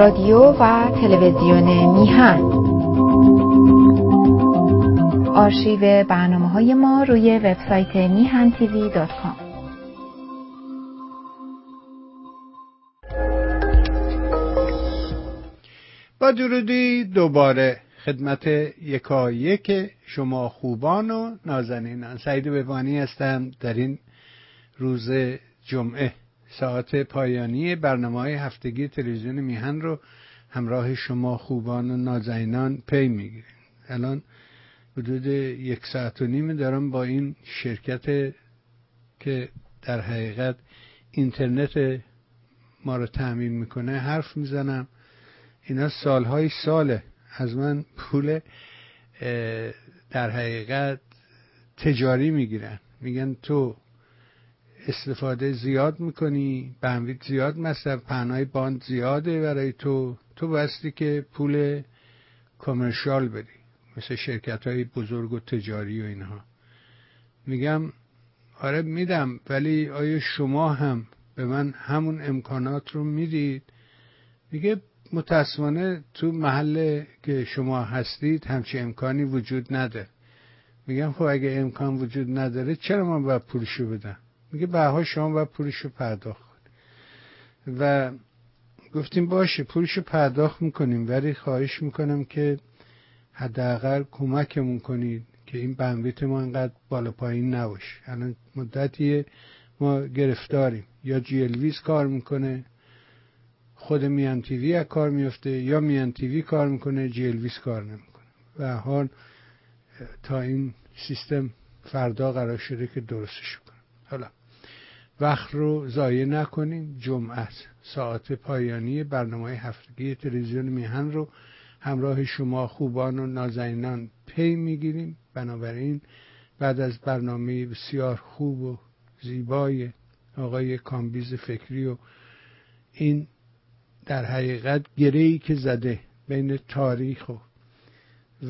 رادیو و تلویزیون میهن. آرشیو برنامه های ما روی وبسایت میهن تیوی دات کام. با درودی دوباره خدمت یکایک شما خوبان و نازنینان. سعید ببانی هستم در این روز جمعه. ساعت پایانی برنامه های هفتگی تلویزیون میهن رو همراه شما خوبان و نازنینان پی می‌گیریم. الان حدود یک ساعت و نیم دارم با این شرکت که در حقیقت اینترنت ما رو تأمین می‌کنه حرف می‌زنم. اینا سالهای ساله از من پول در حقیقت تجاری می‌گیرن. میگن تو استفاده زیاد می‌کنی بندویت زیاد مصرف پهنای باند زیاده برای تو تو بستی که پول کامرشال بدی مثل شرکت های بزرگ و تجاری و اینها. میگم آره میدم ولی آیا شما هم به من همون امکانات رو می‌دید؟ میگه متاسفانه تو محل که شما هستید همچی امکانی وجود نداره میگم خب اگه امکان وجود نداره چرا من باید پولشو بدم؟ میگه به شما باید پولشو پرداخت و گفتیم باشه پولشو پرداخت می‌کنیم ولی خواهش می‌کنم که حداقل کمکمون کنید که این بنویت ما انقدر بالا پایین نباشه. الان مدتیه ما گرفتاریم. یا جیلویز کار می‌کنه خود میان تیوی کار میفته یا میان تیوی کار می‌کنه جیلویز کار نمی‌کنه. و حال تا این سیستم فردا قرار شده که درستش کنه. حالا. وقت رو ضایع نکنیم. جمعه ساعت پایانی برنامه هفتگی تلویزیون میهن رو همراه شما خوبان و نازنینان پی می‌گیریم. بنابراین بعد از برنامه بسیار خوب و زیبای آقای کامبیز فکری و این در حقیقت گرهی که زده بین تاریخ و,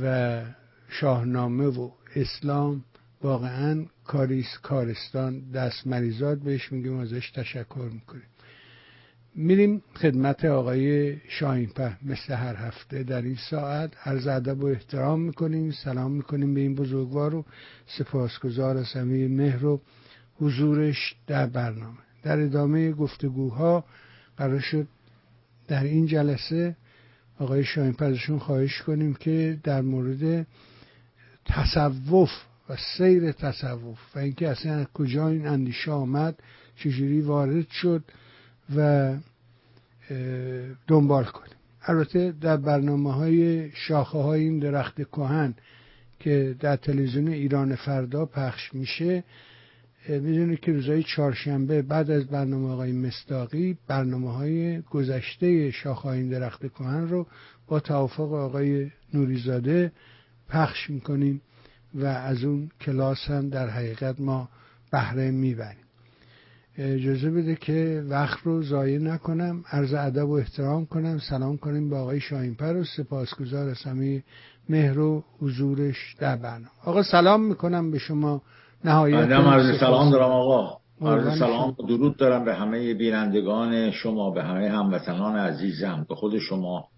و شاهنامه و اسلام واقعا کاریس کارستان دست مریضات بهش میگیم ازش تشکر می‌کنیم. میریم خدمت آقای شاهینپه مثل هر هفته در این ساعت. عرض ادب و احترام می‌کنیم سلام می‌کنیم به این بزرگوار و سپاسگزار از همه مهر و حضورش در برنامه. در ادامه گفتگوها قرار شد در این جلسه آقای شاهینپه ازشون خواهش کنیم که در مورد تصوف و سیر تصوف و اینکه اصلا کجا این اندیشه آمد چجوری وارد شد و دنبال کنیم. البته در برنامه های شاخه های این درخت کهن که در تلویزیون ایران فردا پخش میشه می‌دونید که روزهای چهارشنبه بعد از برنامه آقای مستاقی برنامه های گذشته شاخه های این درخت کهن رو با توافق آقای نوریزاده پخش می‌کنیم. و از اون کلاس هم در حقیقت ما بهره می‌بریم. اجازه بده که وقت رو ضایع نکنم. عرض ادب و احترام کنم. سلام کنیم با آقای شاهینپر و سپاسگزار از همه مهر و حضورش در برنامه. آقا سلام می‌کنم به شما. نهایت عرض سلام دارم آقا. عرض سلام و درود دارم به همه بینندگان شما به همه هموطنان عزیزم به خود شما.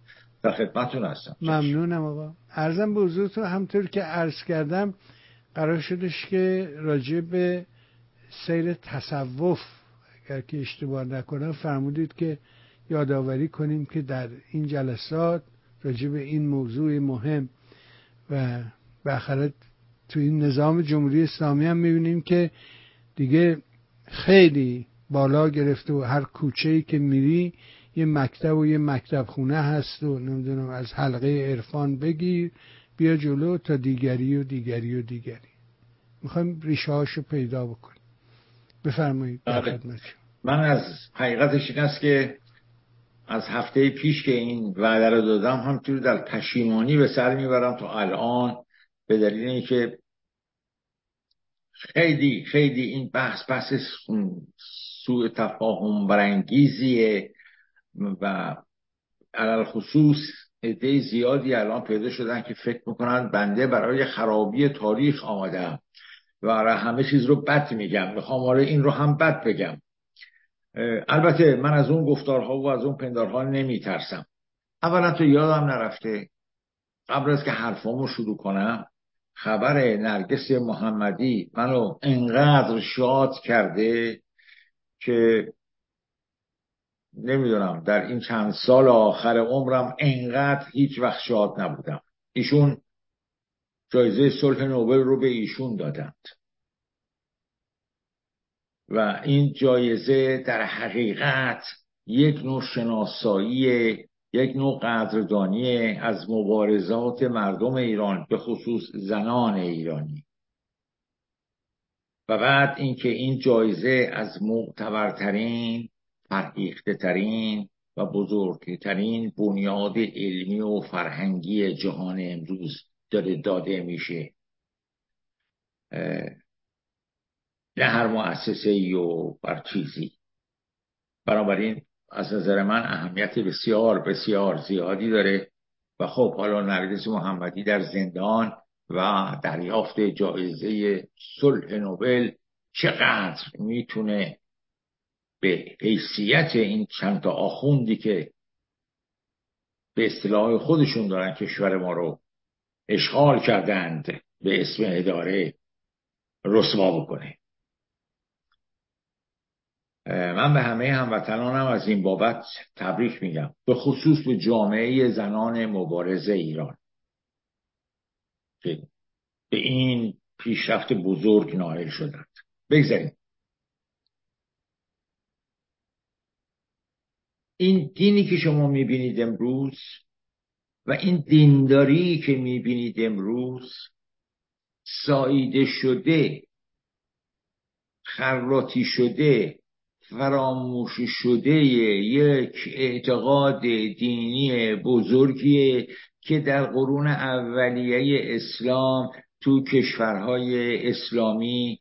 در خدمتتون هستم. ممنونم آقا. عرضم به حضورتون همطور که عرض کردم قرار شدش که راجع به سیر تصوف اگر که اشتباه نکنم فرمودید که یادآوری کنیم که در این جلسات راجع به این موضوع مهم و بالاخره تو این نظام جمهوری اسلامی هم می‌بینیم که دیگه خیلی بالا گرفته و هر کوچه ای که میری یه مکتب و یه مکتب خونه هست و نمی‌دونم از حلقه عرفان بگیر بیا جلو تا دیگری و دیگری و دیگری. می‌خوایم ریشه هاشو پیدا بکنیم. بفرمایید بله. من از حقیقتش این است که از هفته پیش که این وعده رو دادم همطور در پشیمانی به سر می‌برم تا الان به دلیل اینکه خیلی خیلی این بحث بحث سوء تفاهم برانگیزیه. و علال خصوص عده زیادی الان پیدا شدن که فکر می‌کنن بنده برای خرابی تاریخ آمدم و همه چیز رو بد میگم. می‌خوام آره این رو هم بد بگم. البته من از اون گفتارها و از اون پندارها نمیترسم. اولا تو یادم نرفته قبل از که حرفامو شروع کنم خبر نرگس محمدی منو انقدر شاد کرده که نمی‌دونم در این چند سال آخر عمرم انقدر هیچ وقت شاد نبودم. ایشون جایزه صلح نوبل رو به ایشون دادند. و این جایزه در حقیقت یک نوع شناسایی یک نوع قدردانی از مبارزات مردم ایران به خصوص زنان ایرانی. و بعد اینکه این جایزه از معتبرترین فرهیخته ترین و بزرگترین بنیاد علمی و فرهنگی جهان امروز داره داده میشه. نه هر مؤسسه ای و بر چیزی. بنابراین از نظر من اهمیت بسیار بسیار زیادی داره و خب حالا نرگس محمدی در زندان و دریافت جایزه صلح نوبل چقدر می‌تونه به حیثیت این چند تا آخوندی که به اصطلاح خودشون دارن کشور ما رو اشغال کردند به اسم اداره رسوا بکنه. من به همه هموطنانم از این بابت تبریک میگم. به خصوص به جامعه زنان مبارزه ایران. به این پیشرفت بزرگ نائل شدند. بگذاریم. این دینی که شما می‌بینید امروز و این دینداری که می‌بینید امروز ساییده شده خراتی شده فراموش شده یک اعتقاد دینی بزرگیه که در قرون اولیه اسلام تو کشورهای اسلامی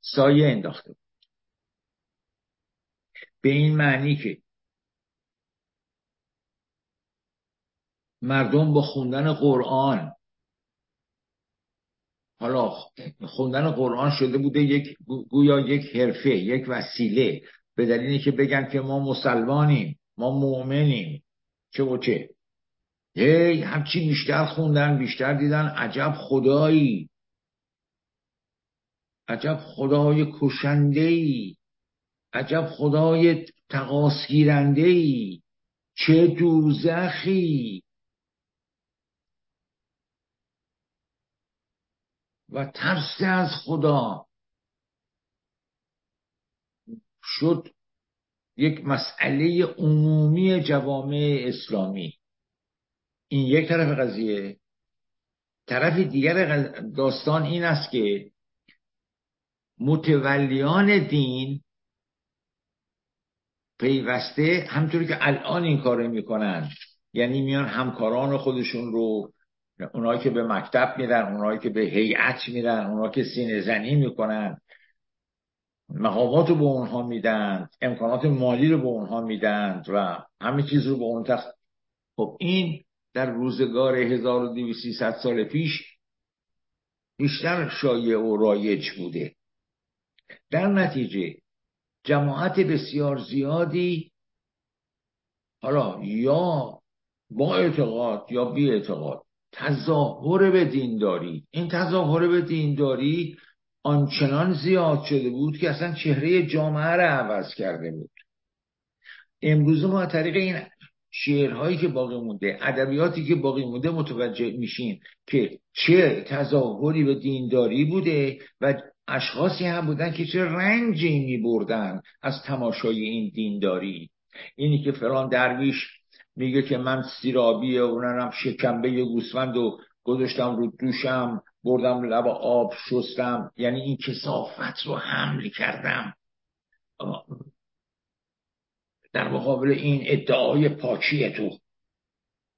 سایه انداخته به این معنی که مردم با خوندن قرآن. حالا خوندن قرآن شده بوده یک گویا یک حرفه یک وسیله. به دلیلی که بگن که ما مسلمانیم ما مؤمنیم. چه و چه. هی همچی بیشتر خوندن بیشتر دیدن. عجب خدایی. عجب خدای کشنده ای عجب خدای تقاسگیرنده ای چه دوزخی. و ترس از خدا. شد یک مسئله عمومی جوامع اسلامی. این یک طرف قضیه. طرف دیگر داستان این است که متولیان دین پیوسته همطوری که الان این کار می‌کنن. یعنی میان همکاران خودشون رو اونایی که به مکتب میرن اونایی که به هیئت میرن اونایی که سینه زنی می‌کنن مقامات رو به اونها میدن امکانات مالی رو به اونها میدن و همه چیز رو به اون تخت. خب این در روزگار 1200 سال پیش بیشتر شایع و رایج بوده. در نتیجه جماعت بسیار زیادی حالا یا با اعتقاد یا بی اعتقاد تظاهر به دینداری این تظاهر به دینداری آنچنان زیاد شده بود که اصلا چهره جامعه را عوض کرده بود. امروز ما طریق این شعرهایی که باقی مونده ادبیاتی که باقی مونده متوجه میشیم که چه تظاهری به دینداری بوده و اشخاصی هم بودن که چه رنجی می بردن از تماشای این دینداری اینی که فلان درویش میگه که من سیرابی اونم شکمبه گوسفند و گذاشتم رو دوشم بردم لب آب شستم. یعنی این کسافت رو حمل کردم. در مقابل این ادعای پاکی تو.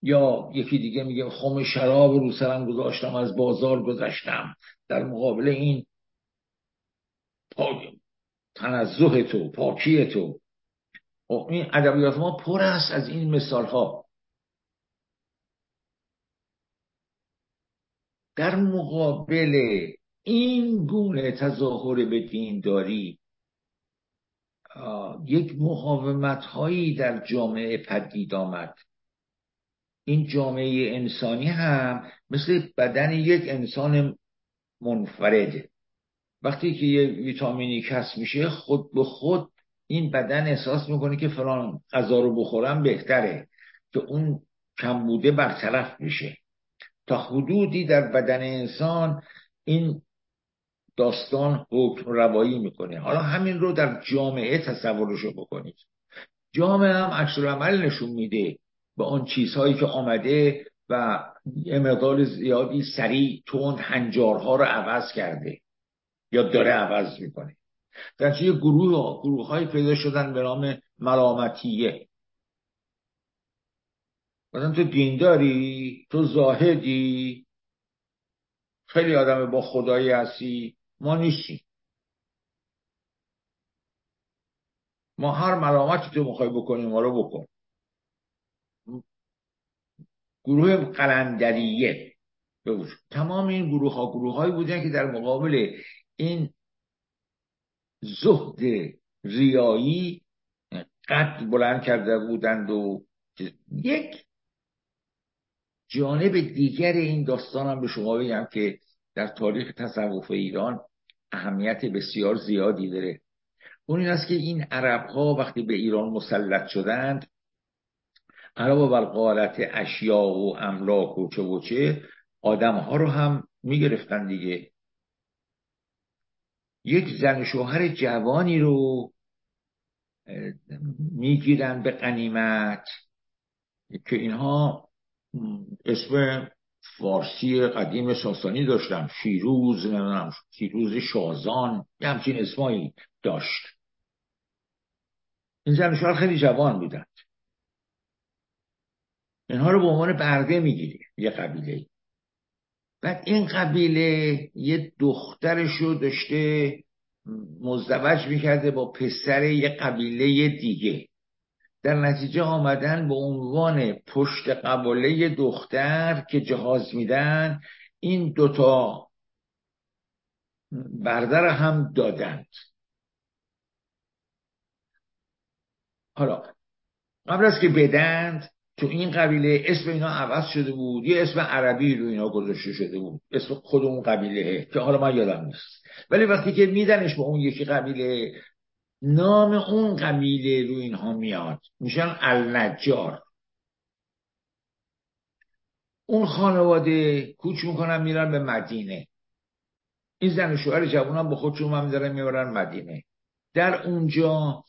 یا یکی دیگه میگه خم شراب رو سرم گذاشتم از بازار گذاشتم در مقابل این تنزه تو پاکی تو. این ادبیات ما پر است از این مثال ها در مقابل این گونه تظاهر به دینداری یک مقاومت هایی در جامعه پدید آمد. این جامعه انسانی هم مثل بدن یک انسان منفرده وقتی که یه ویتامینی کسب میشه خود به خود این بدن احساس می‌کنه که فلان غذا رو بخورم بهتره. که اون کمبوده برطرف میشه. تا حدودی در بدن انسان این داستان حکم روایی می‌کنه. حالا همین رو در جامعه تصورشو بکنید. جامعه هم عکس عمل نشون میده به آن چیزهایی که آمده و یه مقدار زیادی سریع تند هنجارها رو عوض کرده یا داره عوض می‌کنه. در یه گروه گروه های پیدا شدن به نام ملامتیه. مثلا تو دینداری تو زاهدی خیلی آدم با خدایی هستی. ما نیستیم. ما هر ملامتی تو می‌خوای بکنیم ما رو بکن. گروه قلندریه. تمام این گروه ها گروه هایی بودن که در مقابل این زهد ریایی قد بلند کرده بودند و یک جانب دیگر این داستانم به شما بگم که در تاریخ تصوف ایران اهمیت بسیار زیادی داره. اون این است که این عرب ها وقتی به ایران مسلط شدند علاوه بر قالت اشیا و املاک و چه و چه آدم ها رو هم می‌گرفتن دیگه. یک زن شوهر جوانی رو می‌گیرن به قنیمت که اینها اسم فارسی قدیم ساسانی داشتن شیروز نمی‌دونم شیروز شازان یه همچین اسمایی داشت. این زن شوهر خیلی جوان بودند اینها رو به عنوان برده می‌گیری یه قبیله بعد این قبیله یه دخترش رو داشته مزدوج می‌کرده با پسر یه قبیله دیگه. در نتیجه آمدن به عنوان پشت قباله دختر که جهاز میدن این دوتا بردر هم دادند. حالا قبل از که بدند تو این قبیله اسم اینا عوض شده بود یه اسم عربی رو اینا گذاشته شده بود اسم خود اون قبیله که حالا من یادم نیست. ولی وقتی که میدنش به اون یکی قبیله نام اون قبیله رو اینها میاد میشن النجار. اون خانواده کوچ می‌کنن میرن به مدینه. این زن و شوهر جوان هم با خودشون هم دارن می‌برن مدینه. در اونجا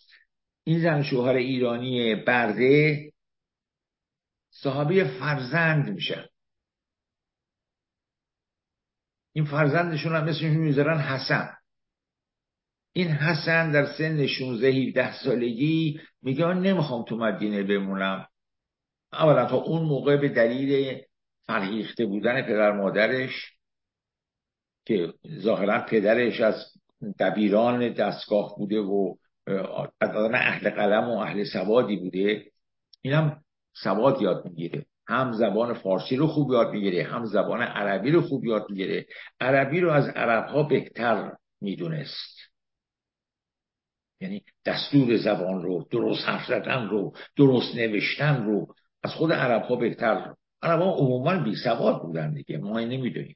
این زن شوهر ایرانی برده صحابه فرزند میشن. این فرزندشون هم اسمشون می‌ذارن حسن. این حسن در سن 16 17 سالگی میگه من نمی‌خوام تو مدینه بمونم. اولا تا اون موقع به دلیل فرهیخته بودن پدر مادرش که ظاهرا پدرش از دبیران دستگاه بوده و آدم اهل قلم و اهل سوادی بوده اینم سواد یاد می‌گیره. هم زبان فارسی رو خوب یاد می‌گیره هم زبان عربی رو خوب یاد می‌گیره. عربی رو از عرب ها بهتر می‌دونست. یعنی دستور زبان رو درست حرف زدن رو درست نوشتن رو از خود عرب ها بهتر. عرب ها عموما بی سواد بودن دیگه ما نمی‌دونیم.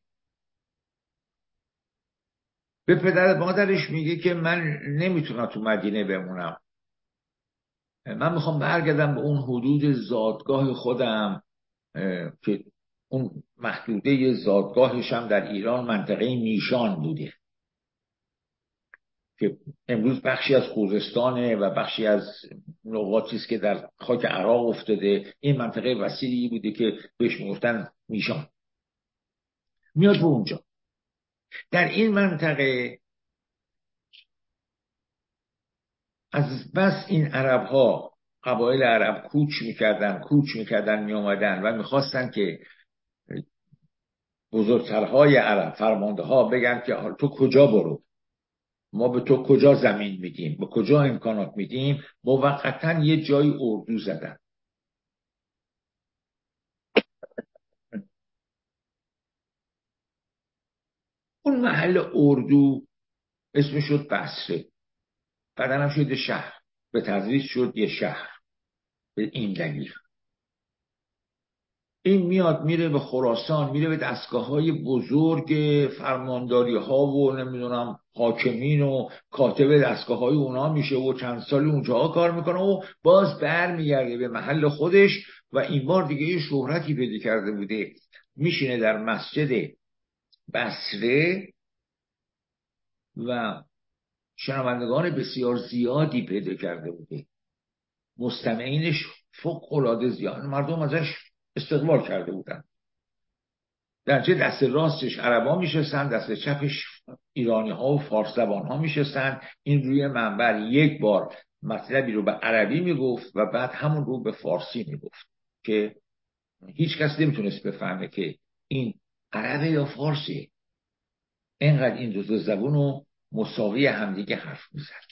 به پدر مادرش میگه که من نمی‌تونم تو مدینه بمونم. من می‌خوام برگردم به اون حدود زادگاه خودم که اون محدوده زادگاهش هم در ایران منطقه میشان بوده. که امروز بخشی از خوزستانه و بخشی از نقاطی است که در خاک عراق افتاده این منطقه وسیعی بوده که بهش می‌گفتن میشان. میاد به اونجا. در این منطقه از بس این عرب ها قبایل عرب کوچ می‌کردن کوچ می‌کردن میامدن و می‌خواستن که بزرگترهای عرب فرمانده ها بگن که تو کجا برو؟ ما به تو کجا زمین میدیم؟ به کجا امکانات میدیم؟ موقتا یه جای اردو زدن. اون محل اردو اسمش شد بسره بعدا هم شد شهر. به تدریس شد یه شهر. به این دلیل. این میاد میره به خراسان میره به دستگاه های بزرگ فرمانداری ها و نمی‌دونم حاکمین و کاتب دستگاه های اونا میشه و چند سالی اونجا کار می‌کنه و باز بر میگرده به محل خودش و این بار دیگه یه شهرتی پیدا کرده بوده. میشینه در مسجد بسره و شنوندگان بسیار زیادی پیدا کرده بوده. مستمعینش فوق العاده زیاد. مردم ازش استقبال کرده بودن. در چه دست راستش عربا میشستن دست چپش ایرانی ها و فارس زبان ها میشستن. این روی منبر یک بار مطلبی رو به عربی می‌گفت و بعد همون رو به فارسی می‌گفت که هیچ کس نمی‌تونست بفهمه که این عربه یا فارسی. اینقدر این دو, زبون رو مساوی همدیگه حرف می‌زد.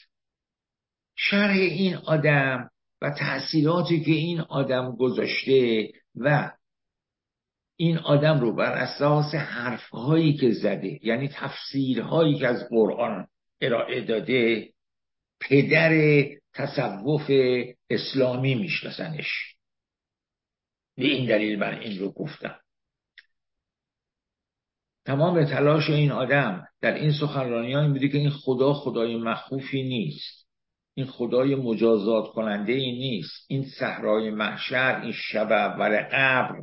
شرح این آدم و تأثیراتی که این آدم گذاشته و این آدم رو بر اساس حرفهایی که زده یعنی تفسیرهایی که از قرآن ارائه داده پدر تصوف اسلامی میشناسنش. به این دلیل من این رو گفتم. تمام تلاش این آدم در این سخنرانی این بوده که این خدا خدای مخوفی نیست. این خدای مجازات کننده ای نیست. این صحرای محشر این شب اول قبر.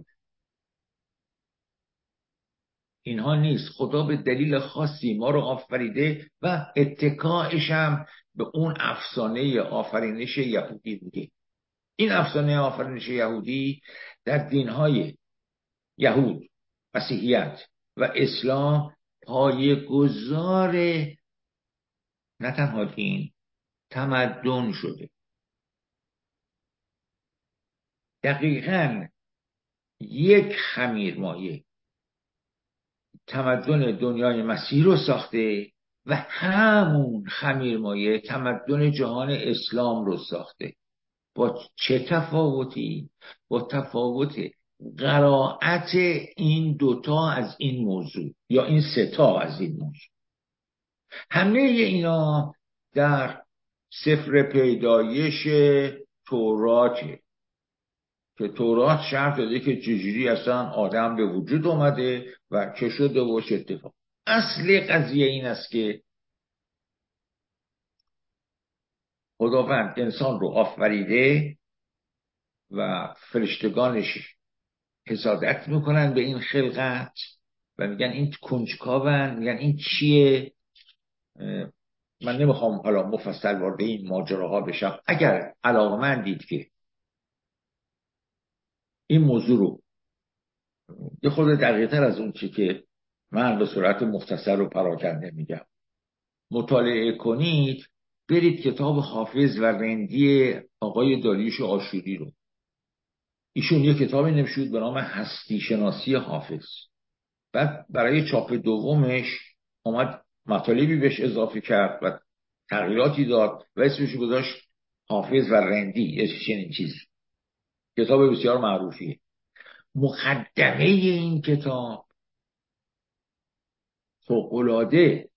اینها نیست. خدا به دلیل خاصی ما رو آفریده و اتکاعش هم به اون افسانه آفرینش یهودی بوده. این افسانه آفرینش یهودی در دینهای یهود مسیحیت و اسلام پای گذار نه تنها دین تمدن شده. دقیقا یک خمیر مایه تمدن دنیای مسیح رو ساخته و همون خمیر مایه تمدن جهان اسلام رو ساخته. با چه تفاوتی؟ با تفاوت قرائت این دوتا از این موضوع یا این ستا از این موضوع. همه اینا در سفر پیدایش توراته که تورات شرط داده که چجوری اصلا آدم به وجود اومده و چه شده و چه اتفاق. اصل قضیه این است که خداوند انسان رو آفریده و فرشتگانش حسادت می‌کنن به این خلقت و میگن این کنجکاون میگن این چیه؟ من نمی‌خوام حالا مفصل وارد این ماجراها بشم. اگر علاقه دید که این موضوع رو یه خود دقیقتر از اون چی که من به صورت مختصر و پراکنده میگم. مطالعه کنید برید کتاب حافظ و رندی آقای داریوش آشوری رو. ایشون یه کتابی نوشت به نام هستی شناسی حافظ. بعد برای چاپ دومش اومد مطالبی بهش اضافه کرد و تغییراتی داد و اسمش گذاشت حافظ و رندی یه چنین چیزی کتاب بسیار معروفیه. مقدمه این کتاب فوقلاده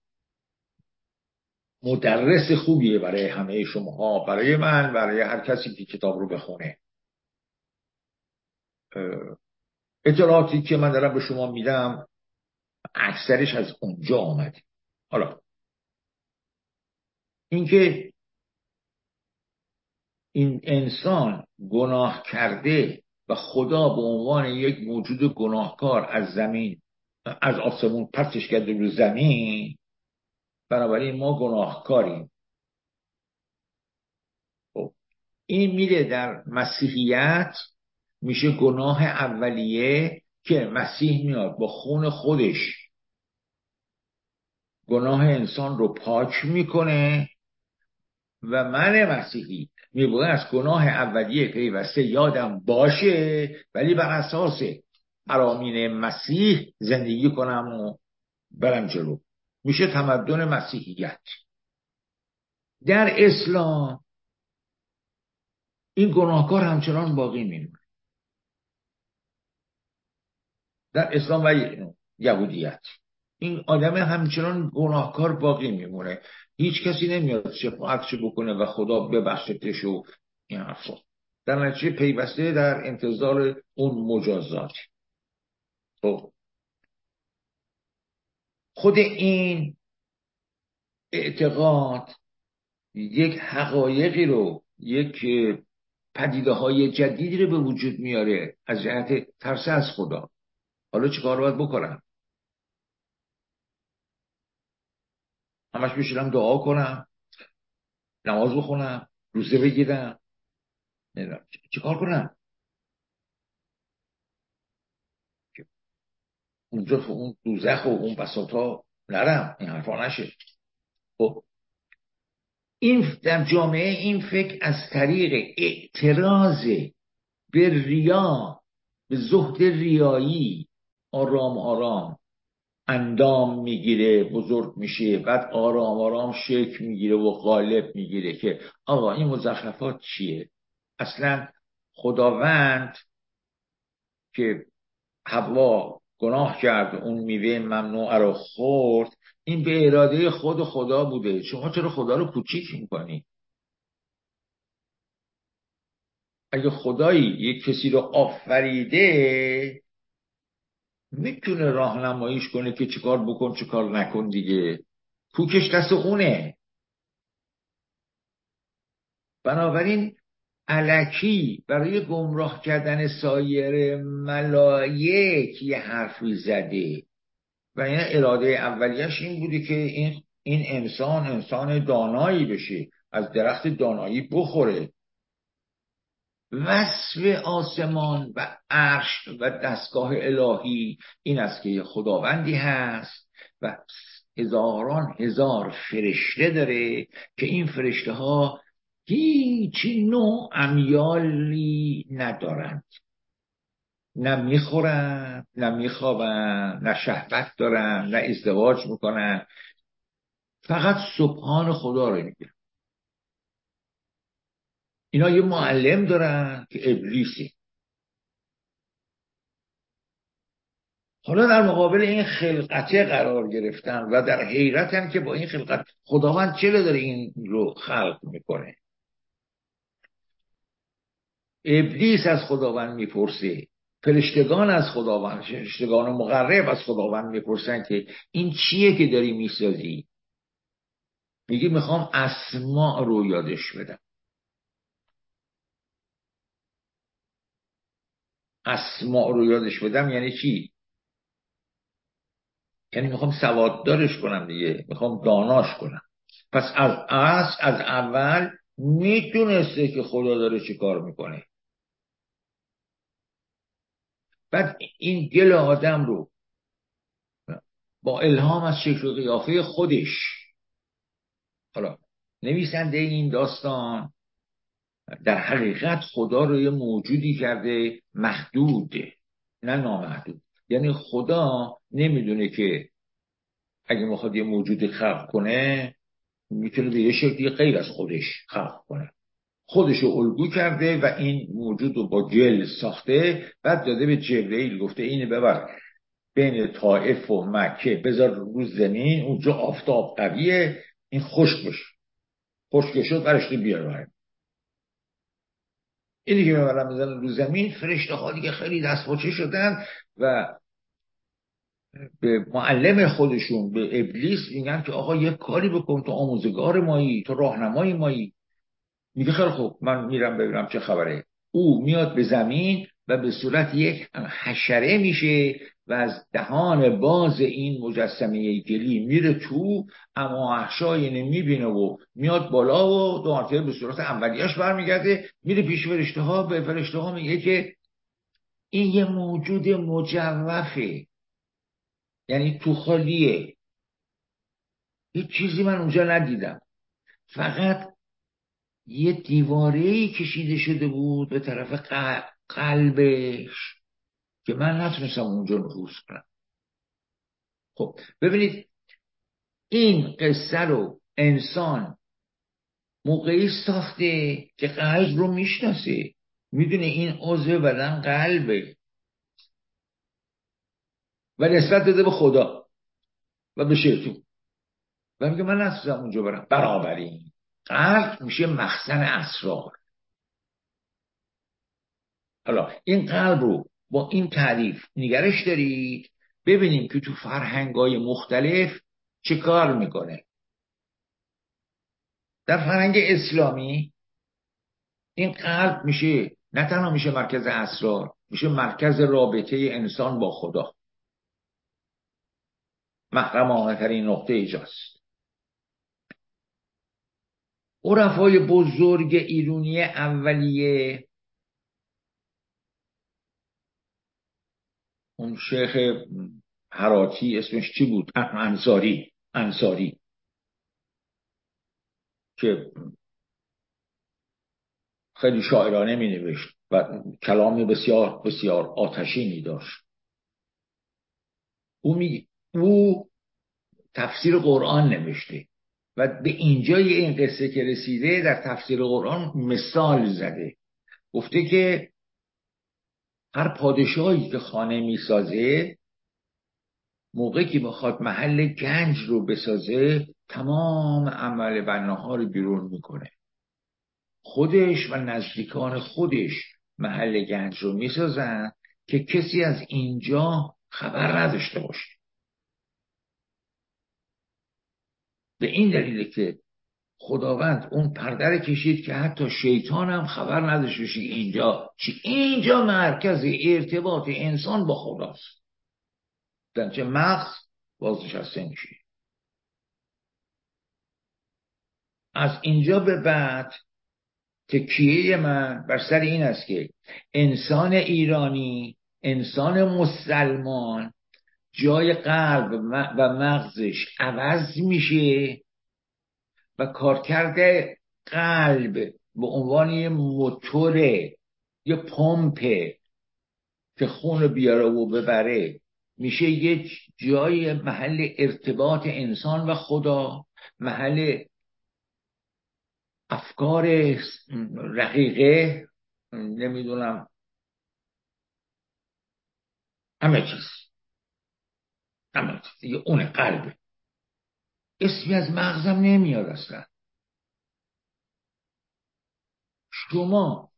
مدرس خوبیه برای همه شما برای من برای هر کسی که کتاب رو بخونه. اطلاعاتی که من دارم به شما میدم اکثرش از اونجا آمده. حالا اینکه این انسان گناه کرده و خدا به عنوان یک موجود گناهکار از زمین از آسمون پرتش کرده رو زمین بنابراین ما گناهکاریم. خب، این میره در مسیحیت میشه گناه اولیه که مسیح میاد با خون خودش. گناه انسان رو پاک می‌کنه و من مسیحی می‌گوید از گناه اولیه پیوسته یادم باشه ولی بر اساس ارامین مسیح زندگی کنم و برم جلو. میشه تمدن مسیحیت. در اسلام این گناهکار همچنان باقی میمونه. در اسلام و یهودیت. این آدم همچنان گناهکار باقی میمونه. هیچ کسی نمیاد شفاعتشو بکنه و خدا ببخشتش و این حرفا. در نتیجه پیوسته در انتظار اون مجازات. خب. خود این اعتقاد یک حقایقی رو یک پدیده های جدیدی رو به وجود میاره از جهت ترس از خدا. حالا چیکار باید بکنم؟ همش بشیرم دعا کنم نماز بخونم روزه بگیرم. چیکار کنم؟ اونجا تو اون دوزخ و اون بساطا نرم. این حرفا نشه. خب. این در جامعه این فکر از طریق اعتراض به ریا به زهد ریایی آرام آرام. اندام می‌گیره بزرگ میشه بعد آرام آرام شکل می‌گیره و غالب می‌گیره که آقا این مزخرفات چیه؟ اصلا خداوند که حوا گناه کرد اون میوه ممنوع رو خورد این به اراده خود خدا بوده. شما چرا خدا رو کوچیک می‌کنی؟ اگه خدایی یک کسی رو آفریده می‌تونه راهنماییش کنه که چیکار بکن چیکار نکن دیگه. پوکش دست اونه. بنابراین علکی برای گمراه کردن سایر ملایک یه حرفی زده و این اراده اولیش این بوده که این, این انسان انسان دانایی بشه. از درخت دانایی بخوره. وصف آسمان و عرش و دستگاه الهی این است که خداوندی هست و هزاران هزار فرشته داره که این فرشته ها هیچی نوع امیالی ندارند. نه می‌خورن نه میخوابن نه شهبت دارن نه ازدواج می‌کنن فقط سبحان خدا رو میگن اینا یه معلم دارن که ابلیسی حالا در مقابل این خلقته قرار گرفتن و در حیرتن که با این خلقت خداوند چرا داره این رو خلق می‌کنه؟ ابلیس از خداوند می‌پرسه فرشتگان از خداوند فرشتگان مقرب از خداوند می‌پرسن که این چیه که داری می‌سازی؟ میگه می‌خوام اسماع رو یادش بدم. اسماع رو یادش بدم یعنی چی؟ یعنی می‌خوام سواددارش کنم دیگه می‌خوام داناش کنم. پس از اصل از اول می‌تونسته که خدا داره چی کار می‌کنه. بعد این گل آدم رو با الهام از شکل و قیافه خودش حالا نویسنده این داستان در حقیقت خدا رو یه موجودی کرده محدود نه نامحدود. یعنی خدا نمی‌دونه که اگه می‌خواد یه موجودی خلق کنه می‌تونه به یه شکلی غیر از خودش خلق کنه. خودش رو الگو کرده و این موجود رو با گل ساخته بعد داده به جبرئیل گفته اینه ببر بین طائف و مکه بذار رو زمین اونجا آفتاب قویه این خشک بشه. خشک شد برشته بیار اینی که می‌برن می‌زنن رو زمین فرشته ها دیگه خیلی دستپاچه شدن و به معلم خودشون به ابلیس میگن که آقا یه کاری بکن تو آموزگار مایی تو راهنمای مایی. میگه خیلی خوب من میرم ببینم چه خبره. او میاد به زمین و به صورت یک حشره میشه و از دهان باز این مجسمه گلی میره تو اما احشای می‌بینه و میاد بالا و دو به صورت اولیش برمیگرده میره پیش فرشته ها به فرشته ها میگه که این یه موجود مجوفه. یعنی تو خالیه. هیچ چیزی من اونجا ندیدم. فقط یه دیواره کشیده شده بود به طرف قلبش. که من نتونستم اونجا نفوذ کنم. خب ببینید این قصه رو انسان موقعی ساخته که قلب رو می‌شناسه. می‌دونه این عضو بدن قلبه. و نسبت داده به خدا و به شیطون. و میگه من نتونستم اونجا برم. برابری قلب میشه مخزن اسرار. حالا این قلب رو با این تعریف نگرش دارید ببینیم که تو فرهنگای مختلف چه کار می‌کنه. در فرهنگ اسلامی این قلب میشه نه تنها میشه مرکز اسرار میشه مرکز رابطه انسان با خدا. محرمانه ترین نقطه ایجاست عرفای بزرگ ایرونی اولیه اون شیخ حراتی اسمش چی بود؟ انصاری انصاری. که خیلی شاعرانه می نوشت و کلامی بسیار بسیار آتشینی داشت. او, می... او تفسیر قرآن نوشته و به اینجای این قصه که رسیده در تفسیر قرآن مثال زده. گفته که هر پادشاهی که خانه می‌سازه موقعی که بخواد محل گنج رو بسازه تمام عمل بناها رو بیرون می‌کنه. خودش و نزدیکان خودش محل گنج رو می‌سازن که کسی از اینجا خبر نداشته باشه. به این دلیل که خداوند اون پردر کشید که حتی شیطان هم خبر نداشته باشه اینجا چی اینجا مرکز ارتباط انسان با خداست. چه مغز؟ بازنشسته میشه از اینجا به بعد تکیه من بر سر این است که انسان ایرانی انسان مسلمان جای قلب و مغزش عوض میشه و کارکرد قلب به عنوان یه موتور یه پمپ که خون بیاره و ببره میشه یه جای محل ارتباط انسان و خدا محل افکار رقیقه نمی‌دونم همه چیز. همه چیز. اون قلبه اسمی از مغزم نمیاد اصلا. شما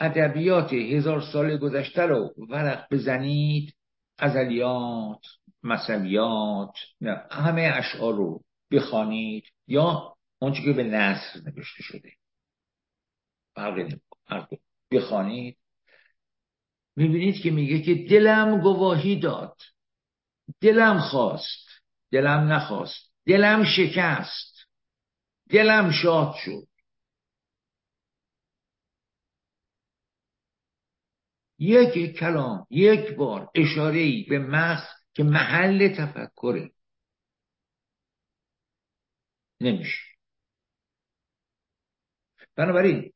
ادبیات هزار سال گذشته رو ورق بزنید ازلیات مسئلیات همه اشعار رو بخوانید یا اونچه که به نصر نوشته شده. بخوانید. می‌بینید که میگه که دلم گواهی داد. دلم خواست. دلم نخواست. دلم شکست. دلم شاد شد. یک کلام یک بار اشاره ای به مغز که محل تفکره. نمیشه. بنابراین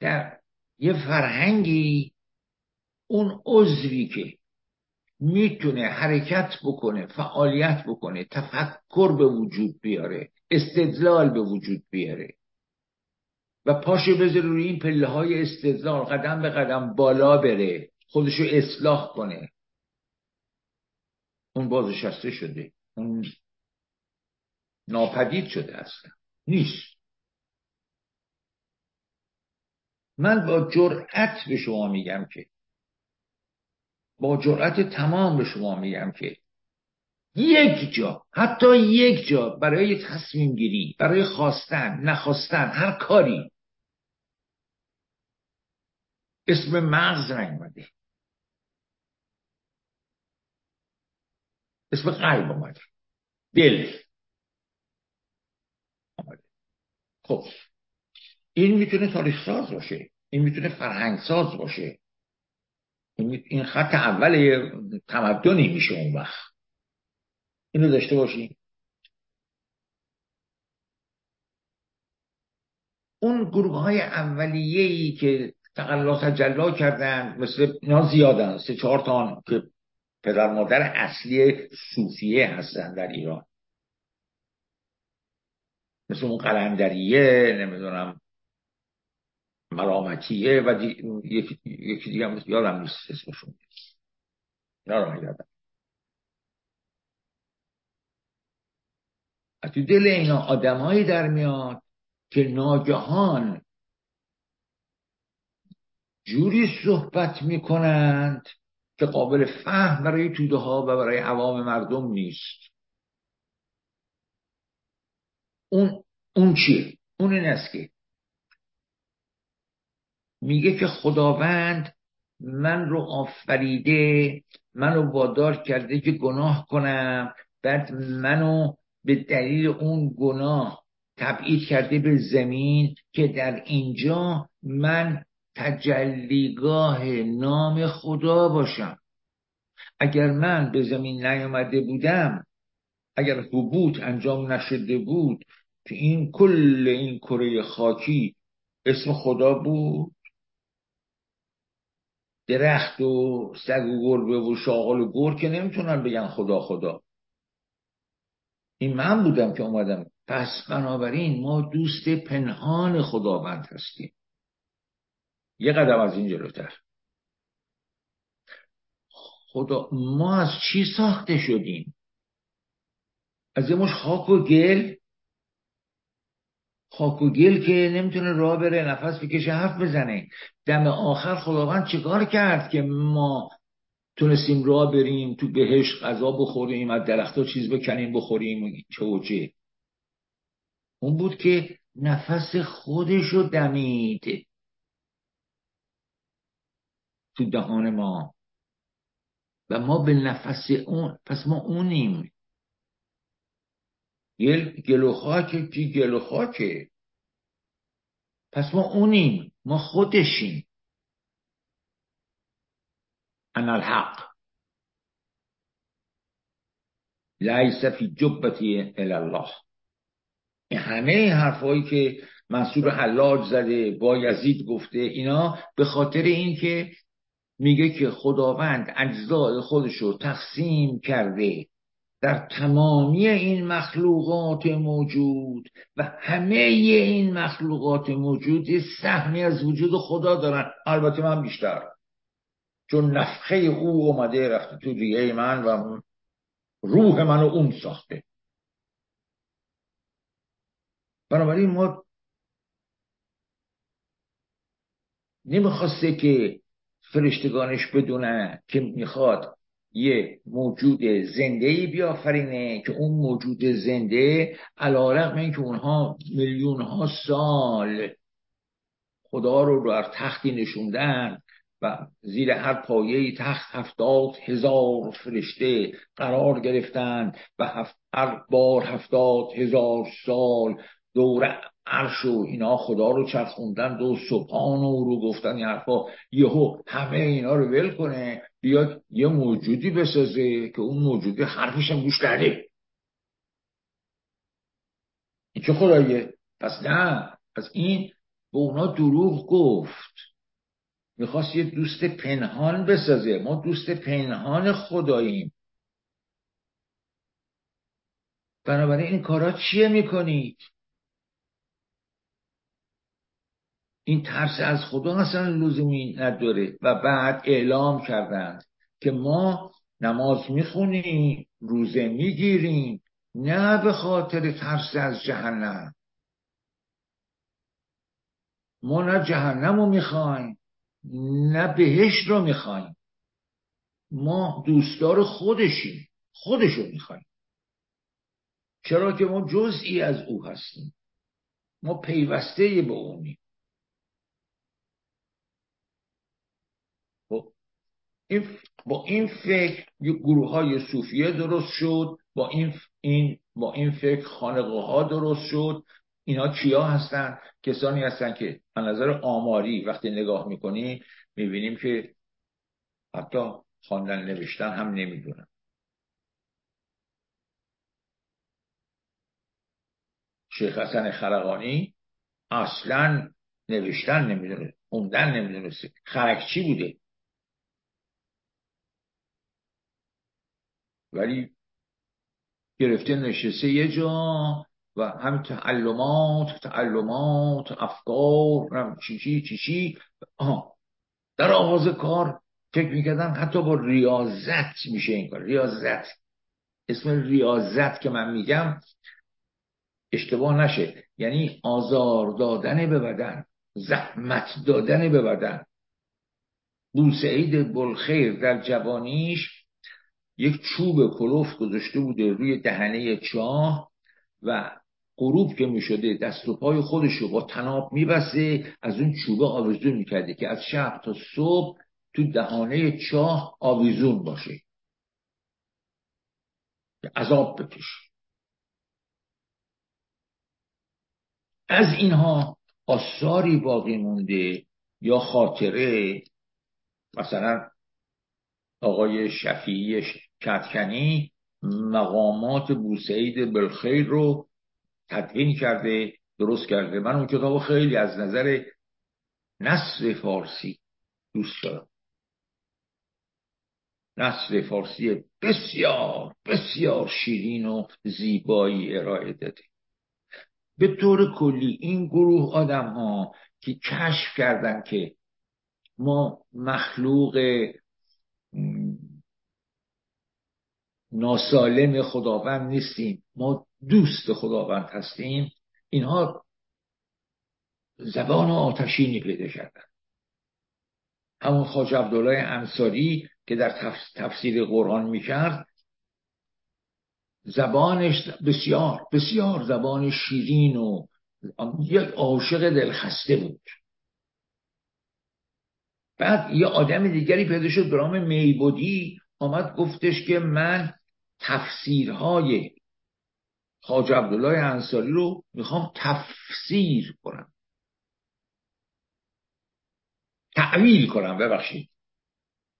در یه فرهنگی اون عضوی که می‌تونه حرکت بکنه فعالیت بکنه تفکر به وجود بیاره استدلال به وجود بیاره. و پاشو بذاره روی این پله های استدلال قدم به قدم بالا بره خودشو اصلاح کنه. اون بازشسته شده اون ناپدید شده اصلا. نیست. من با جرأت به شما میگم که با جرأت تمام به شما میگم که یک جا حتی یک جا برای تصمیم گیری برای خواستن نخواستن هر کاری اسم مغز نیومده. اسم قلب اومده. دل. آمده خب. این می‌تونه تاریخ ساز باشه. این می‌تونه فرهنگ ساز باشه. این خط اول تمدنی میشه اون وقت. اینو داشته باشیم اون گروه های اولیه‌ای که تقلا تجلا کردن مثل اینا زیادن سه چهار تا که پدر مادر اصلی صوفیه هستن در ایران. مثل اون قلندریه نمی‌دونم ملامتیه و یکی, یکی دیگه هم یادم نیست اسمشون. یادم یادم تو دل اینا آدمایی در میاد که ناگهان جوری صحبت می‌کنند که قابل فهم برای توده ها و برای عوام مردم نیست. اون اون چیه؟ اون این است که میگه که خداوند من رو آفریده منو وادار کرده که گناه کنم بعد منو به دلیل اون گناه تبعید کرده به زمین که در اینجا من تجلیگاه نام خدا باشم. اگر من به زمین نیامده بودم اگر حبوط انجام نشده بود که این کل این کره خاکی اسم خدا بود؟ درخت و سگ و گربه و شاغل و گر که نمی‌تونن بگن خدا خدا. این من بودم که اومدم. پس بنابراین ما دوست پنهان خداوند هستیم. یه قدم از این جلوتر. خدا ما از چی ساخته شدیم؟ از یه مش خاک و گل؟ خاک و گل که نمی‌تونه راه بره نفس بکشه حرف بزنه. دم آخر خداوند چیکار کرد که ما تونستیم راه بریم تو بهش غذا بخوریم از درختها چیز بکنیم بخوریم چه و چه. اون بود که نفس خودشو دمید. تو دهان ما. و ما به نفس اون پس ما اونیم. گل, خاکه کی گل و خاکه پس ما اونیم ما خودشیم. ان الحق. لیس فی جبتی الله این همه حرفایی که منصور حلاج زده با یزید گفته اینا به خاطر اینکه میگه که خداوند اجزای خودش رو تقسیم کرده. در تمامی این مخلوقات موجود و همه این مخلوقات موجود سهمی از وجود خدا دارن. البته من بیشتر. چون نفخه او اومده رفته تو ریه من و روح منو اون ساخته. بنابراین ما نمی‌خواسته که فرشتگانش بدونن که می‌خواد یه موجود زنده ای بیافرینه که اون موجود زنده علا رقم این که اونها میلیون ها سال خدا رو در تختی نشوندن و زیر هر پایه تخت هفتاد هزار فرشته قرار گرفتن و هر بار هفتاد هزار سال دور عرش و اینا خدا رو چرخوندن دو سبحان و رو گفتن این حرفا. یهو همه اینا رو ول کنه بیاد یه موجودی بسازه که اون موجودی حرفش هم گوش کرده. این چه خداییه؟ پس نه پس این به اونا دروغ گفت. می‌خواست یه دوست پنهان بسازه. ما دوست پنهان خداییم. بنابراین این کارا چیه می‌کنید؟ این ترس از خدا اصلا لزومی نداره. و بعد اعلام کردند که ما نماز می‌خونیم روزه می‌گیریم نه به خاطر ترس از جهنم. ما نه جهنم رو می‌خوایم نه بهش رو می‌خوایم. ما دوستدار خودشیم خودشو می‌خوایم. چرا که ما جزئی از او هستیم. ما پیوسته به اونیم این با این فکر گروه های صوفیه درست شد با این, این با این فکر خانقه ها درست شد. اینا کیا هستن؟ کسانی هستن که از نظر آماری وقتی نگاه می‌کنیم می‌بینیم که حتی خواندن نوشتن هم نمی‌دونن. شیخ حسن خرقانی اصلا نوشتن نمی‌دونه خوندن نمی‌دونسته خرکچی بوده؟ ولی گرفته نشسته یه جا و هم تعلمات تعلمات افکار چیچی چیچی آه. در آغاز کار فکر می‌کردم حتی با ریاضت میشه این کار. ریاضت. اسم ریاضت که من میگم اشتباه نشه. یعنی آزار دادن به بدن زحمت دادن به بدن. بوسعید بلخیر در جوانیش یک چوب کلوف گذاشته بوده روی دهنه چاه و غروب که می‌شده دست و پای خودش رو با تناب میبسته از اون چوبه آویزون می‌کرده که از شب تا صبح تو دهانه چاه آویزون باشه. عذاب بکش. از اینها آثاری باقی مونده یا خاطره مثلا آقای شفیعی کتکنی مقامات بوسعید بلخیر رو تدوین کرده درست کرده. من اون کتاب خیلی از نظر نصر فارسی دوست دارم. نصر فارسی بسیار بسیار شیرین و زیبایی ارائه داده. به طور کلی این گروه آدم ها که کشف کردن که ما مخلوق ناسالم خداوند نیستیم. ما دوست خداوند هستیم. اینها زبان آتشینی پیدا کردن. همون خاج عبدالله انصاری که در تفسیر قرآن می‌کرد زبانش بسیار بسیار زبان شیرین و یک عاشق دلخسته بود. بعد یه آدم دیگری پیدا شد به نام میبودی آمد گفتش که من تفسیرهای خاج عبدالله انصاری رو می‌خوام تفسیر کنم. تعویل کنم ببخشید.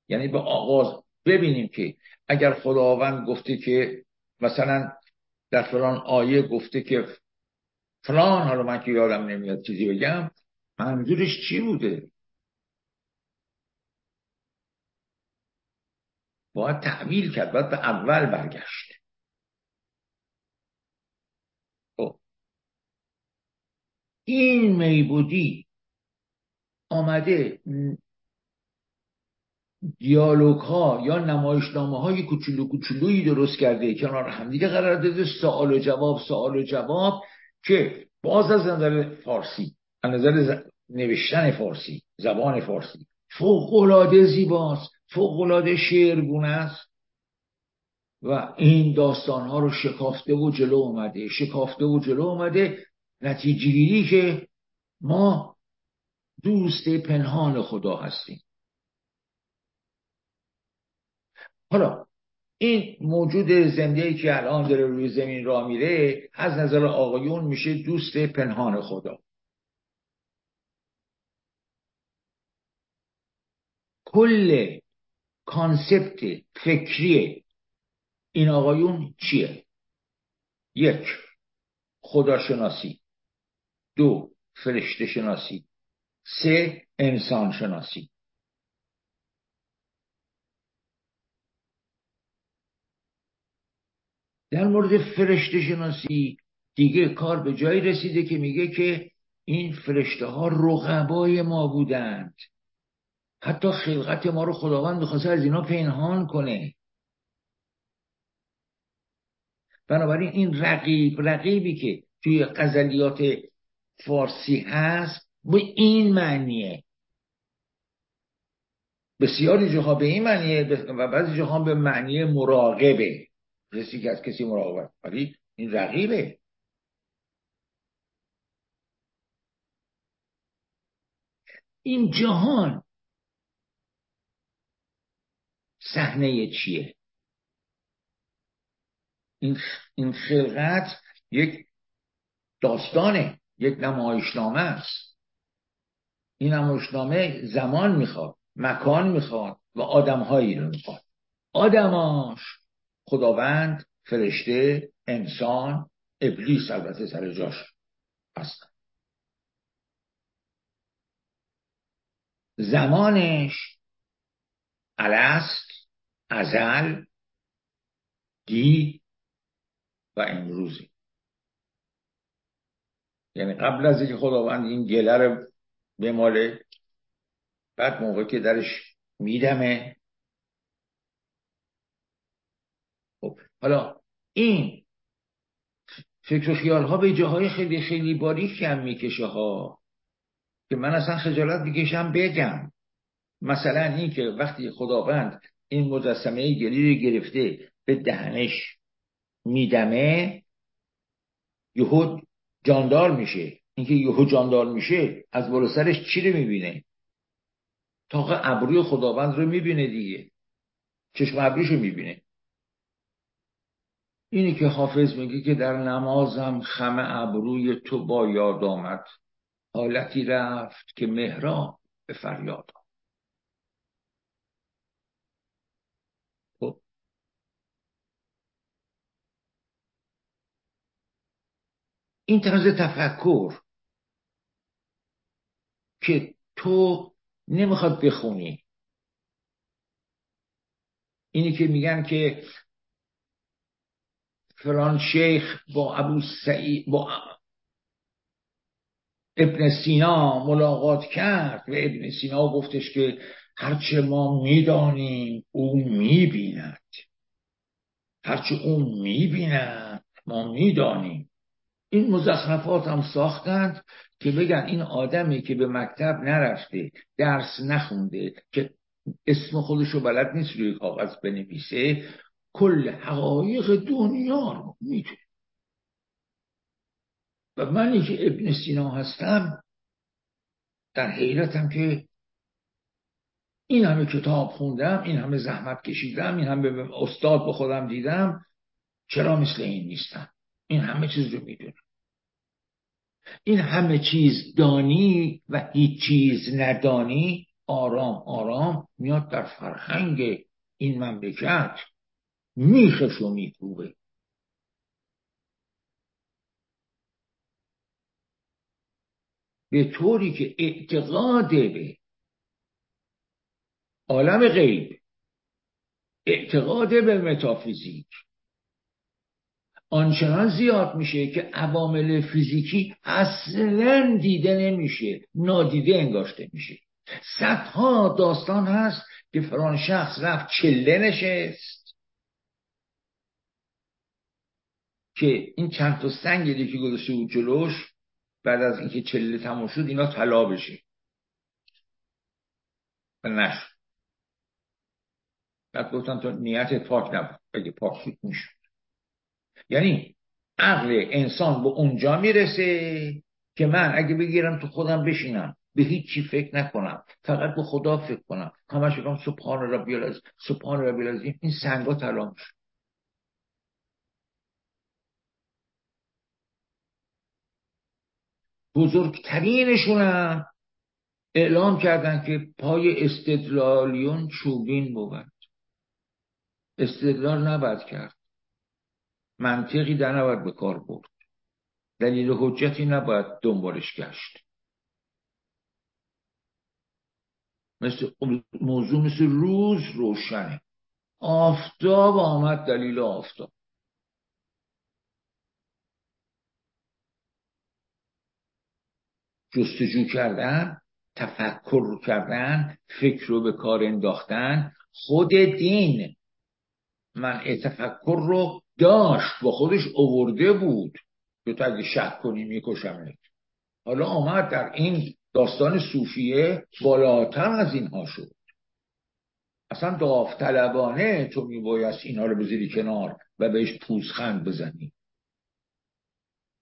یعنی به آغاز ببینیم که اگر خداوند گفته که مثلا در فلان آیه گفته که فلان حالا من که یادم نمیاد چیزی بگم منظورش چی بوده؟ باید تعویل کرد باید به اول برگشت خب. این میبودی آمده دیالوگ ها یا نمایشنامه های کوچولو کوچولویی درست کرده کنار همدیگه قرار داده سوال و جواب سوال و جواب که باز از نظر فارسی از نظر نوشتن فارسی زبان فارسی فوق العاده زیباست فوق العاده شعرگونه است و این داستان ها رو شکافته و جلو اومده. شکافته و جلو اومده نتیجه که ما دوست پنهان خدا هستیم. حالا این موجود زنده که الان داره روی زمین را میره از نظر آقایون میشه دوست پنهان خدا. کل کانسپت فکری این آقایون چیه؟ یک خداشناسی. دو فرشته شناسی سه انسان شناسی در مورد فرشته شناسی دیگه کار به جایی رسیده که میگه که این فرشته ها رقبای ما بودند. حتی خلقت ما رو خداوند می‌خواسته از اینا پنهان کنه. بنابراین این رقیب رقیبی که توی غزلیات فارسی هست به این معنیه. بسیاری جاها به این معنیه و بعضی جاها به معنی مراقبه. کسی که از کسی مراقبت. ولی این رقیبه. این جهان صحنه چیه؟ این خلقت یک داستانه یک نمایشنامه است. این نمایشنامه زمان می‌خواد مکان می‌خواد و آدمهایی رو می‌خواد. آدماش خداوند فرشته انسان ابلیس البته سر جاش هستن. زمانش الست ازل دی و امروزی. یعنی قبل از اینکه خداوند این گله رو بماله بعد موقع که درش میدمه. خب حالا این فکر و خیال ها به جاهای خیلی خیلی باریک کم می‌کشه ها. که من اصلا خجالت می‌کشم بگم. مثلا این که وقتی خداوند این مجسمه گلی رو گرفته به دهنش میدمه یهود جاندار میشه. اینکه یهو جاندار میشه از بالا سرش چی رو می‌بینه؟ تا ابروی خداوند رو می‌بینه دیگه. چشم ابریش رو می‌بینه. اینی که حافظ میگه که در نمازم خم ابروی تو با یاد آمد. حالتی رفت که مهرا به فریاد خب. این طرز تفکر که تو نمی‌خواد بخونی. اینی که میگن که فلان شیخ با ابو سعید با ابن سینا ملاقات کرد و ابن سینا گفتش که هرچه ما می‌دانیم او می‌بیند. هرچه او می‌بیند ما می‌دانیم. این مزخرفات هم ساختند که بگن این آدمی که به مکتب نرفته درس نخونده که اسم خودش رو بلد نیست روی کاغذ بنویسه کل حقایق دنیا رو می‌دونه. و منی که ابن سینا هستم در حیرتم که این همه کتاب خوندم این همه زحمت کشیدم این همه استاد به خودم دیدم چرا مثل این نیستم؟ این همه چیز رو می‌دونم. این همه چیز دانی و هیچ چیز ندانی آرام آرام میاد در فرهنگ این مملکت. میخش و میکوبه به طوری که اعتقاد به عالم غیب اعتقاد به متافیزیک آنچنان زیاد میشه که عوامل فیزیکی اصلا دیده نمیشه نادیده انگاشته میشه. صدها داستان هست که فران شخص رفت چله نشست. که این چند تا سنگ که گذاشته بود جلوش بعد از اینکه چله تموم شد اینا طلا بشه. و نشد. بعد گفتن تو نیت پاک نبود. اگه پاک شد می‌شد. یعنی عقل انسان به اونجا می‌رسه که من اگه بگیرم تو خودم بشینم به هیچی فکر نکنم فقط به خدا فکر کنم. همش بگم سبحان ربی العظیم سبحان ربی العظیم. این سنگا طلا میشه بزرگترینشونم اعلام کردن که پای استدلالیون چوبین بود. استدلال نباید کرد. منطقی در نباید به کار برد. دلیل حجتی نباید دنبالش گشت. مثل موضوع مثل روز روشنه. آفتاب آمد دلیل آفتاب. جستجو کردن تفکر کردن فکر رو به کار انداختن خود دین. من تفکر رو داشت با خودش اوورده بود. که تو اگه شک کنی میکشمت. حالا آمد در این داستان صوفیه بالاتر از اینها شد. اصلا داوطلبانه تو میبایست اینها رو بذاری کنار و بهش پوزخند بزنی.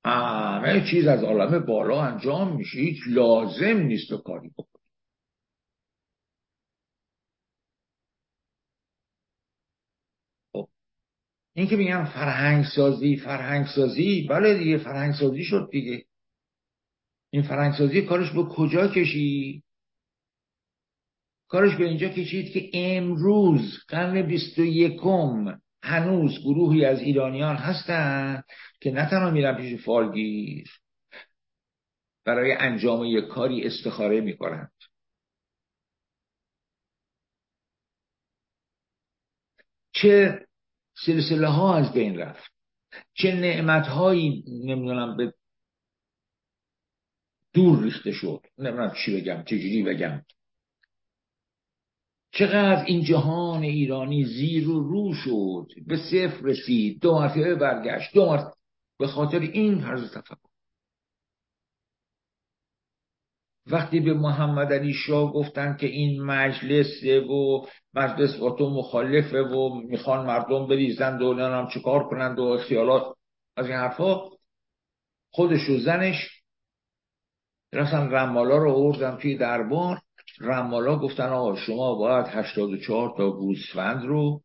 همه چیز از عالم بالا انجام میشه. هیچ لازم نیست تو کاری بکنی. این که میگم فرهنگ سازی فرهنگ سازی بله دیگه فرهنگ سازی شد دیگه. این فرهنگ سازی کارش به کجا کشید؟ کارش به اینجا کشید که امروز قرن بیست و یکم هنوز گروهی از ایرانیان هستند که نه تنها میرن پیش فالگیر برای انجام یک کاری استخاره می‌کنند چه سلسله ها از بین رفت. چه نعمت هایی نمی‌دونم به دور ریخته شد نمی‌دونم چی بگم چجوری بگم. چقدر این جهان ایرانی زیر و رو شد به صفر رسید دو مرتبه برگشت دو مرتبه به خاطر این طرز تفکر. وقتی به محمد علی شاه گفتن که این مجلسه و مجلس با تو مخالفه و می‌خوان مردم بریزند و نمی‌دونم چیکار کنند و خیالات از این حرفا خودش و زنش رفتن رمالا رو آوردن توی دربار. رمالا گفتن آقا شما باید 84 تا گوسفند رو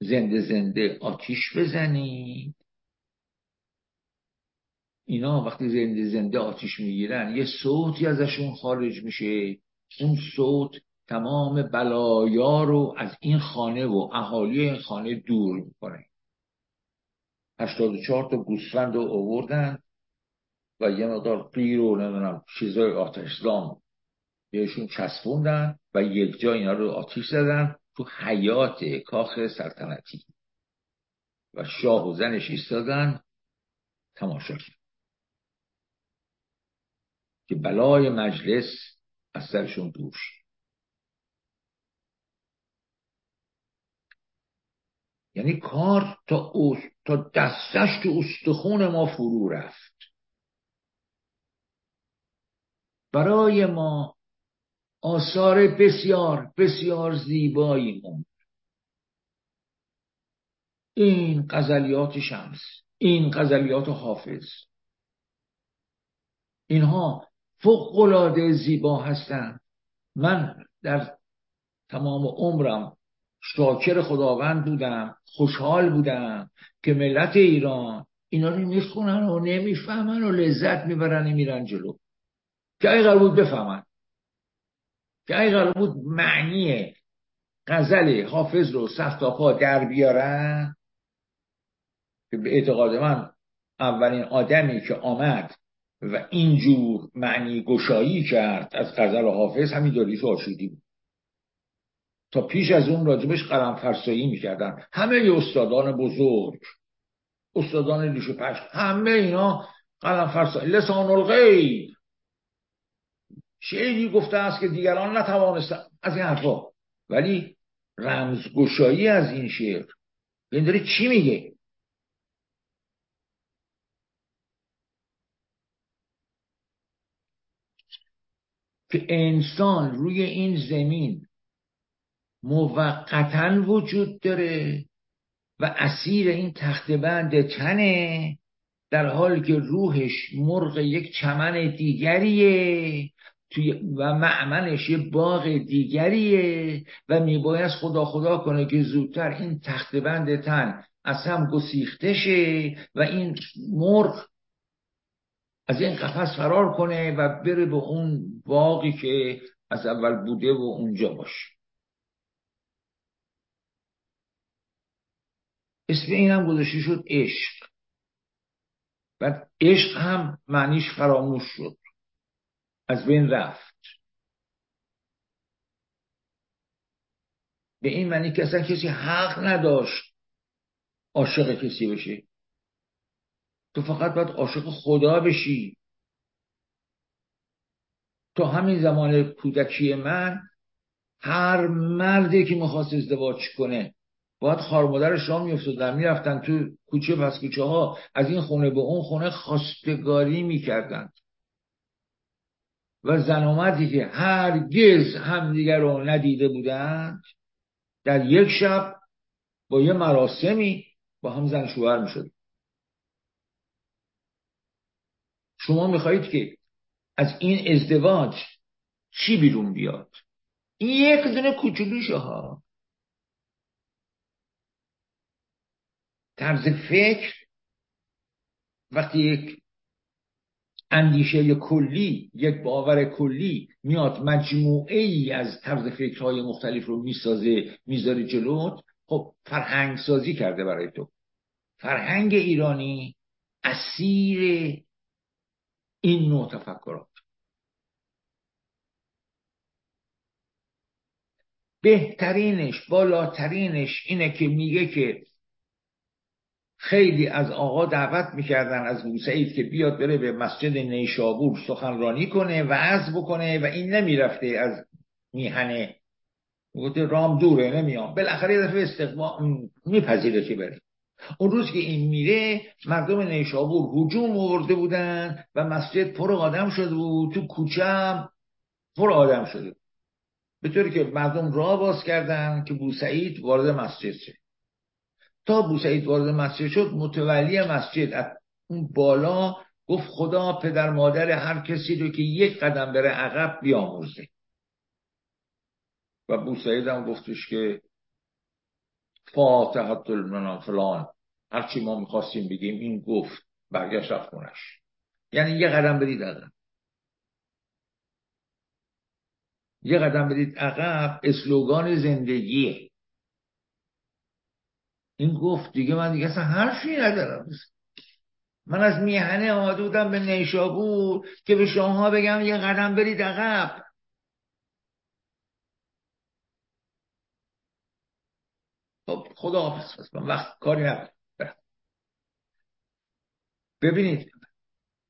زنده زنده آتیش بزنید اینا وقتی زنده زنده آتیش می‌گیرن یه صوتی ازشون خارج میشه. اون صوت تمام بلایا رو از این خانه و اهالی این خانه دور می‌کنه. 84 تا گوسفند رو آوردن و یه مقدار قیر و نمی‌دونم چیزای آتش زام بهشون چسبوندن و یک جا اینا رو آتیش زدن تو حیات کاخ سلطنتی. و شاه و زنش ایستادن. تماشا کرد که بلای مجلس از سرشون دور یعنی کار تا, تا دستش تو استخون ما فرو رفت. برای ما آثار بسیار بسیار زیبایی موند. این غزلیات شمس این غزلیات حافظ. اینها فوق العاده زیبا هستند من در تمام عمرم شاکر خداوند بودم خوشحال بودم که ملت ایران اینا رو می‌خونن و نمی‌فهمن و لذت می‌برن و میرن جلو. که ای قرار بود بفهمن. که ای قرار بود معنی غزل حافظ رو سخت پا در بیارن که به اعتقاد من اولین آدمی که آمد و اینجور معنی گشایی کرد از غزل حافظ همین داریش آشودی بود. تا پیش از اون راجبش قلم فرسایی می‌کردن. همه استادان بزرگ استادان لیش پش همه اینا قلم فرسایی. لسان الغیب. شعری گفته است که دیگران نتوانستن. از این حرفا. ولی رمزگشایی از این شعر. این داره چی میگه؟ که انسان روی این زمین موقتا وجود داره و اسیر این تخت بند تنه در حالی که روحش مرغ یک چمن دیگریه توی و معمنش یه باغ دیگریه و میباید خدا خدا کنه که زودتر این تخت بند تن از هم گسیخته شه و این مرغ از این قفس فرار کنه و بره به اون باقی که از اول بوده و اونجا باشه. اسم این هم گذاشته شد عشق. و عشق هم معنیش فراموش شد. از بین رفت. به این معنی که اصلا کسی حق نداشت عاشق کسی بشه. تو فقط باید عاشق خدا بشی. تا همین زمان کودکی من هر مردی که می‌خواست ازدواج کنه باید خارمادرش را میافتادن می‌رفتن تو کوچه پس کوچه ها از این خونه به اون خونه خواستگاری می‌کردن. و زن که هرگز همدیگر رو ندیده بودند در یک شب با یه مراسمی با هم زن شوهر می‌شد شما می‌خواهید که از این ازدواج چی بیرون بیاد؟ این یک دونه کوچولوشه ها طرز فکر وقتی یک اندیشه کلی یک باور کلی میاد مجموعه ای از طرز فکرهای مختلف رو می‌سازه می‌ذاره جلوت خب فرهنگ سازی کرده برای تو. فرهنگ ایرانی اسیر این نوع تفکرات. بهترینش بالاترینش اینه که میگه که خیلی از آقا دعوت می‌کردن از بوسعید که بیاد بره به مسجد نیشابور سخنرانی کنه و از بکنه و این نمی‌رفته از میهنه گفته رام دوره نمیام. بالاخره یه دفعه استقبال میپذیره که بره. اون روز که این میره مردم نیشابور هجوم آورده بودن و مسجد پر آدم شده بود تو کوچه پر آدم شده به طوری که مردم راه باز کردن که بوسعید وارد مسجد شد تا بوسعید وارد مسجد شد متولی مسجد از اون بالا گفت خدا پدر مادر هر کسی رو که یک قدم بره عقب بیامرزه. و بوسعید هم گفتش که فاتحت المنان فلان. هرچی ما می‌خواستیم بگیم این گفت برگشت رفت خونش. یعنی یه قدم برید عقب. یه قدم برید عقب اسلوگان زندگیه. این گفت دیگه من دیگه اصلا حرفی ندارم. من از میهنه آمده بودم به نیشابور که به شما بگم یه قدم برید عقب خب خدا حافظ من وقت کاری ندارم. ببینید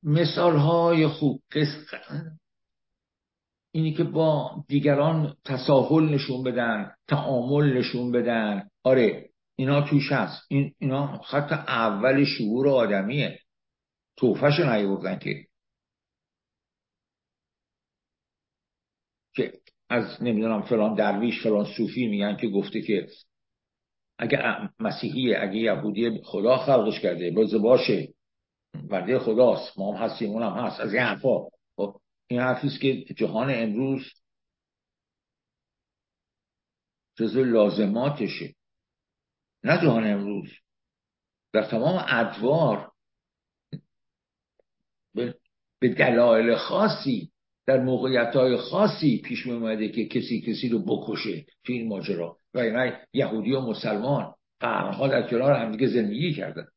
مثال های خوب اینی که با دیگران تساهل نشون بدن تعامل نشون بدن. آره اینا توش هست. این اینا خط اول شعور آدمیه. توفش نیوردن که. که از نمی‌دونم فلان درویش فلان صوفی میگن که گفته که اگه مسیحی اگه یهودی خدا خلقش کرده باز باشه برده خداست ما هم هستیم اونم هست از این حرفا. خب این حرفیست که جهان امروز جزو لازماتشه. نه جهان امروز. در تمام ادوار به دلایل خاصی در موقعیت های خاصی پیش می اومده که کسی کسی رو بکشه تو این ماجرا. و یعنی یهودی و مسلمان. قرنها در کنار همدیگه زندگی کردن.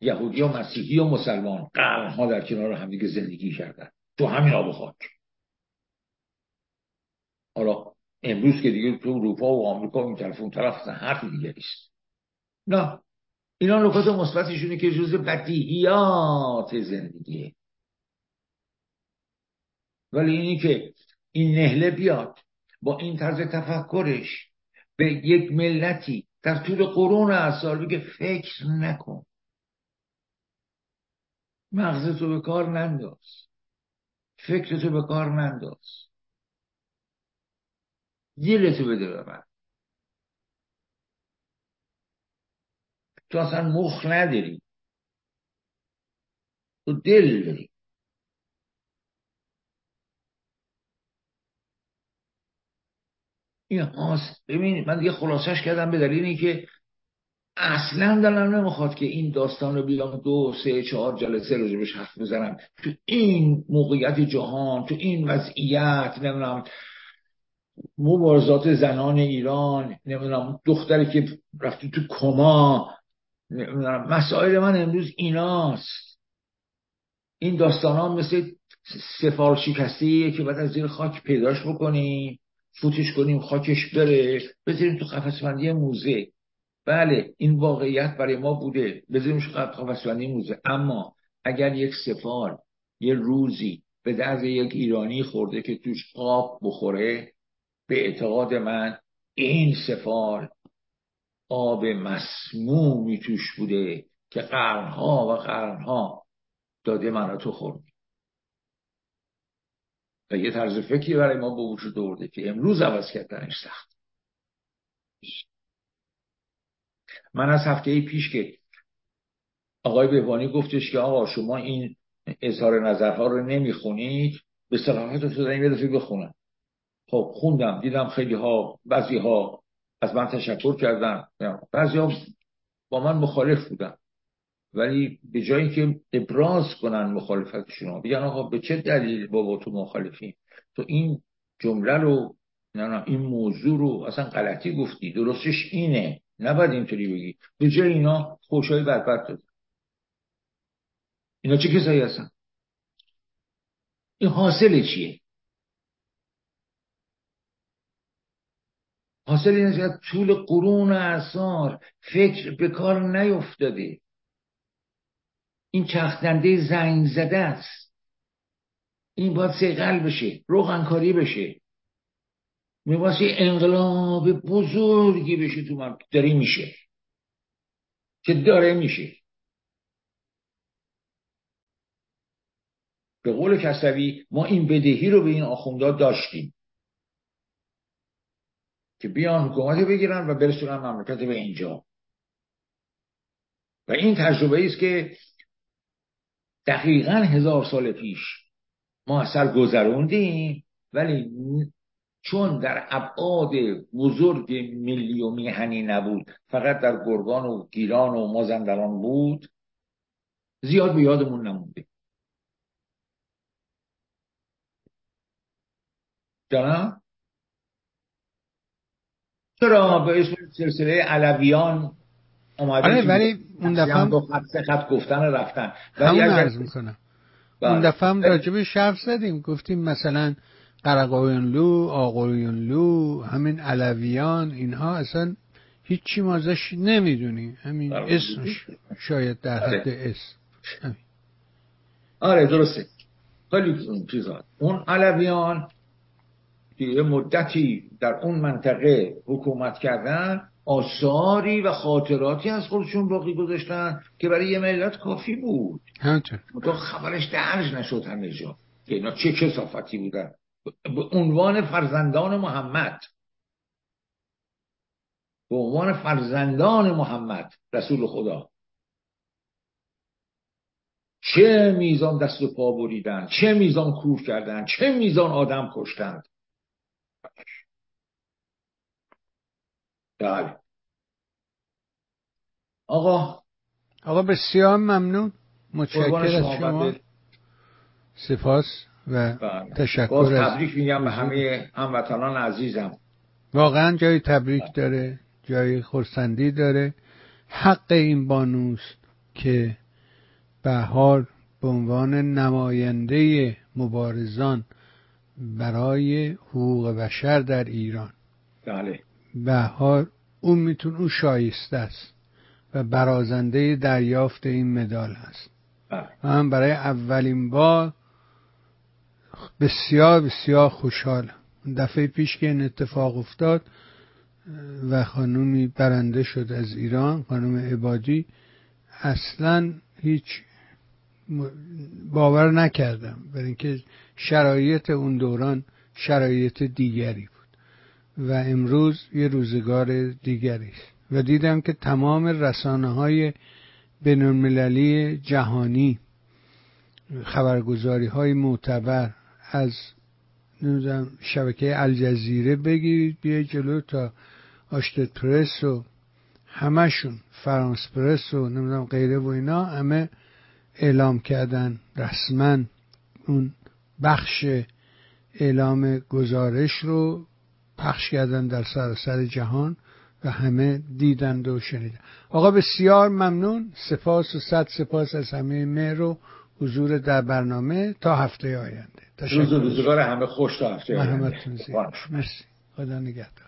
یهودی و مسیحی و مسلمان. قرنها در کنار همدیگه زندگی کردن. تو همین آب خاک. حالا امروز که دیگه تو اروپا و آمریکا این طرف اون طرف حرف دیگه نیست. نه. اینا نکات مثبتشونه که جز بدیهیات زندگیه. ولی اینی که این نهله بیاد. با این طرز تفکرش به یک ملتی در طول قرون اصال بگه فکر نکن. مغزتو به کار ننداز. فکرتو به کار ننداز. دلتو بده به من. تو اصلا مخ نداری. تو دل داری. این هاست ببینید من دیگه خلاصش کردم به دلیل که اصلا دلم نمی‌خواد که این داستان رو بیام دو سه چهار جلسه بهش حرف بزنم. تو این موقعیت جهان تو این وضعیت نمی‌دونم مبارزات زنان ایران نمی‌دونم دختری که رفتی تو کما نمی‌دونم مسائل من امروز ایناست. این داستان ها مثل سفال شکسته که بعد از زیر خاک پیداش بکنیم فوتش کنیم خاکش بره بذاریم تو قفسبندی موزه. بله این واقعیت برای ما بوده. بذاریمش قفسبندی موزه. اما اگر یک سفال یه روزی به درد یک ایرانی خورده که توش آب بخوره به اعتقاد من این سفال آب مسمومی توش بوده که قرنها و قرنها داده من تو خوردی و یه طرز فکری برای ما به وجود آورده که امروز عوض کردنش سخت. من از هفته پیش که آقای بهبانی گفتش که آقا شما این اظهار نظرها رو نمی‌خونید به صلاحیت رو یه دفعه بخونم. خب خوندم دیدم خیلی ها بعضی ها از من تشکر کردن. بعضی ها با من مخالف بودن. ولی به جایی که ابراز کنن مخالفتشون بگن آقا به چه دلیل با تو مخالفیم تو این جمله رو نه این موضوع رو اصلا غلطی گفتی. درستش اینه. نباید اینطوری بگی. به جای اینا خوشای بربرد داد اینا چه کسایی هستن؟ این حاصل چیه؟ حاصل این طول قرون اثار فکر به کار نیفتاده. این چختنده زنگ زده است. این باید سیقل بشه روغنکاری بشه. میباید انقلاب بزرگی بشه تو من داری میشه. که داره میشه. به قول کسوی ما این بدهی رو به این آخوندا داشتیم. که بیان حکومت بگیرن و برسونن مملکت به اینجا. و این تجربه است که دقیقا هزار سال پیش ما اثر گذروندیم ولی چون در ابعاد بزرگ ملی و میهنی نبود فقط در گرگان و گیلان و مازندران بود زیاد به یادمون نمونده. جانم چرا؟ به اسم سلسله علویان آره ولی اون دفعه هم خط خط گفتن رفتن. همون عرض می‌کنم. اون بله. دفعه هم راجب شرف زدیم. گفتیم مثلا قرقایانلو آقایانلو همین علویان اینها اصلا هیچی ما ازش نمی‌دونیم. همین. اسمش شاید در حد آره. اسم آره درسته. خیلی چیزا. اون علویان که یه مدتی در اون منطقه حکومت کردن. آثاری و خاطراتی از خودشون باقی گذاشتن که برای یه ملت کافی بود. تو خبرش درج نشد همه جا. که اینا چه کسافتی بودن. به عنوان فرزندان محمد. به عنوان فرزندان محمد رسول خدا. چه میزان دست و پا بریدن چه میزان کور کردن چه میزان آدم کشتند بله. آقا. آقا بسیار ممنون. متشکر از شما سپاس و بله. تشکر باز تبریک میگم به همه هموطنان عزیزم. واقعا جای تبریک داره جای خورسندی داره. حق این بانوست که بهار به عنوان نماینده مبارزان برای حقوق بشر در ایران. بله. بهار اون میتون اون شایسته است و برازنده دریافت این مدال هست. بله. من برای اولین بار بسیار بسیار خوشحالم. دفعه پیش که این اتفاق افتاد و خانومی برنده شد از ایران خانوم عبادی اصلا هیچ باور نکردم. برای اینکه شرایط اون دوران شرایط دیگری بود. و امروز یه روزگار دیگری است. و دیدم که تمام رسانه های بین جهانی خبرگزاری های معتبر از نمی‌دونم شبکه الجزیره بگیرید بیای جلو تا آشتت پرس و همشون فرانس پرس و نمی‌دونم غیره و اینا همه اعلام کردن. رسما اون بخش اعلام گزارش رو پخش کردن در سراسر جهان و همه دیدند و شنیدن. آقا بسیار ممنون. سپاس و صد سپاس از همه مهر و حضور در برنامه تا هفته آینده. روز روزگار همه خوش تا هفته آینده. مرسی. خدا نگهدار.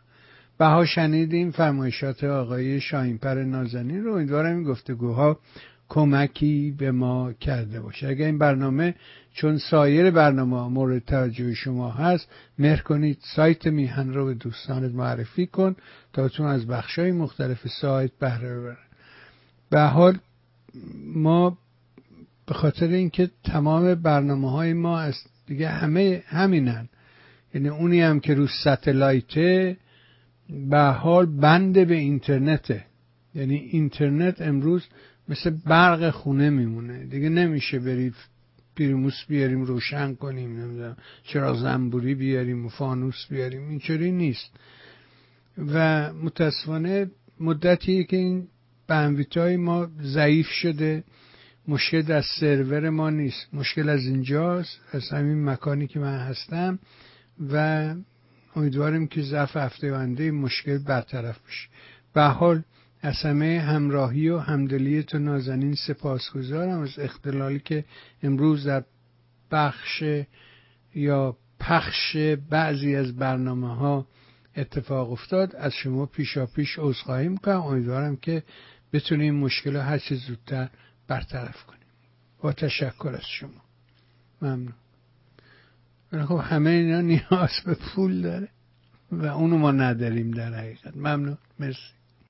بها شنیدیم فرمایشات آقای شاینپر نازنین رو. امیدوارم این گفتگوها کمکی به ما کرده باشه. اگر این برنامه چون سایر برنامه مورد توجه شما هست مهر کنید سایت میهن رو به دوستانت معرفی کن تا چون از بخشای مختلف سایت بهره ببرن. به حال ما به خاطر اینکه تمام برنامه های ما از دیگه همه همینن یعنی اونی هم که رو ستلایته به حال بنده به اینترنته. یعنی اینترنت امروز مثل برق خونه میمونه. دیگه نمیشه برید پیرموس بیاریم روشن کنیم نمی‌دونم چرا زنبوری بیاریم و فانوس بیاریم. اینطوری نیست. و متاسفانه مدتیه که این بندویت های ما ضعیف شده. مشکل در سرور ما نیست. مشکل از اینجاست از همین مکانی که من هستم. و امیدواریم که ظرف هفته آینده مشکل برطرف بشه. به حال از همه همراهی و همدلی تو نازنین سپاسگزارم از اختلالی که امروز در بخش یا پخش بعضی از برنامه ها اتفاق افتاد. از شما پیشا پیش عذرخواهی می‌کنم امیدوارم که بتونیم مشکل رو هر زودتر برطرف کنیم. با تشکر از شما. ممنون. خب همه اینا نیاز به پول داره و اونو ما نداریم در حقیقت. ممنون. مرسی.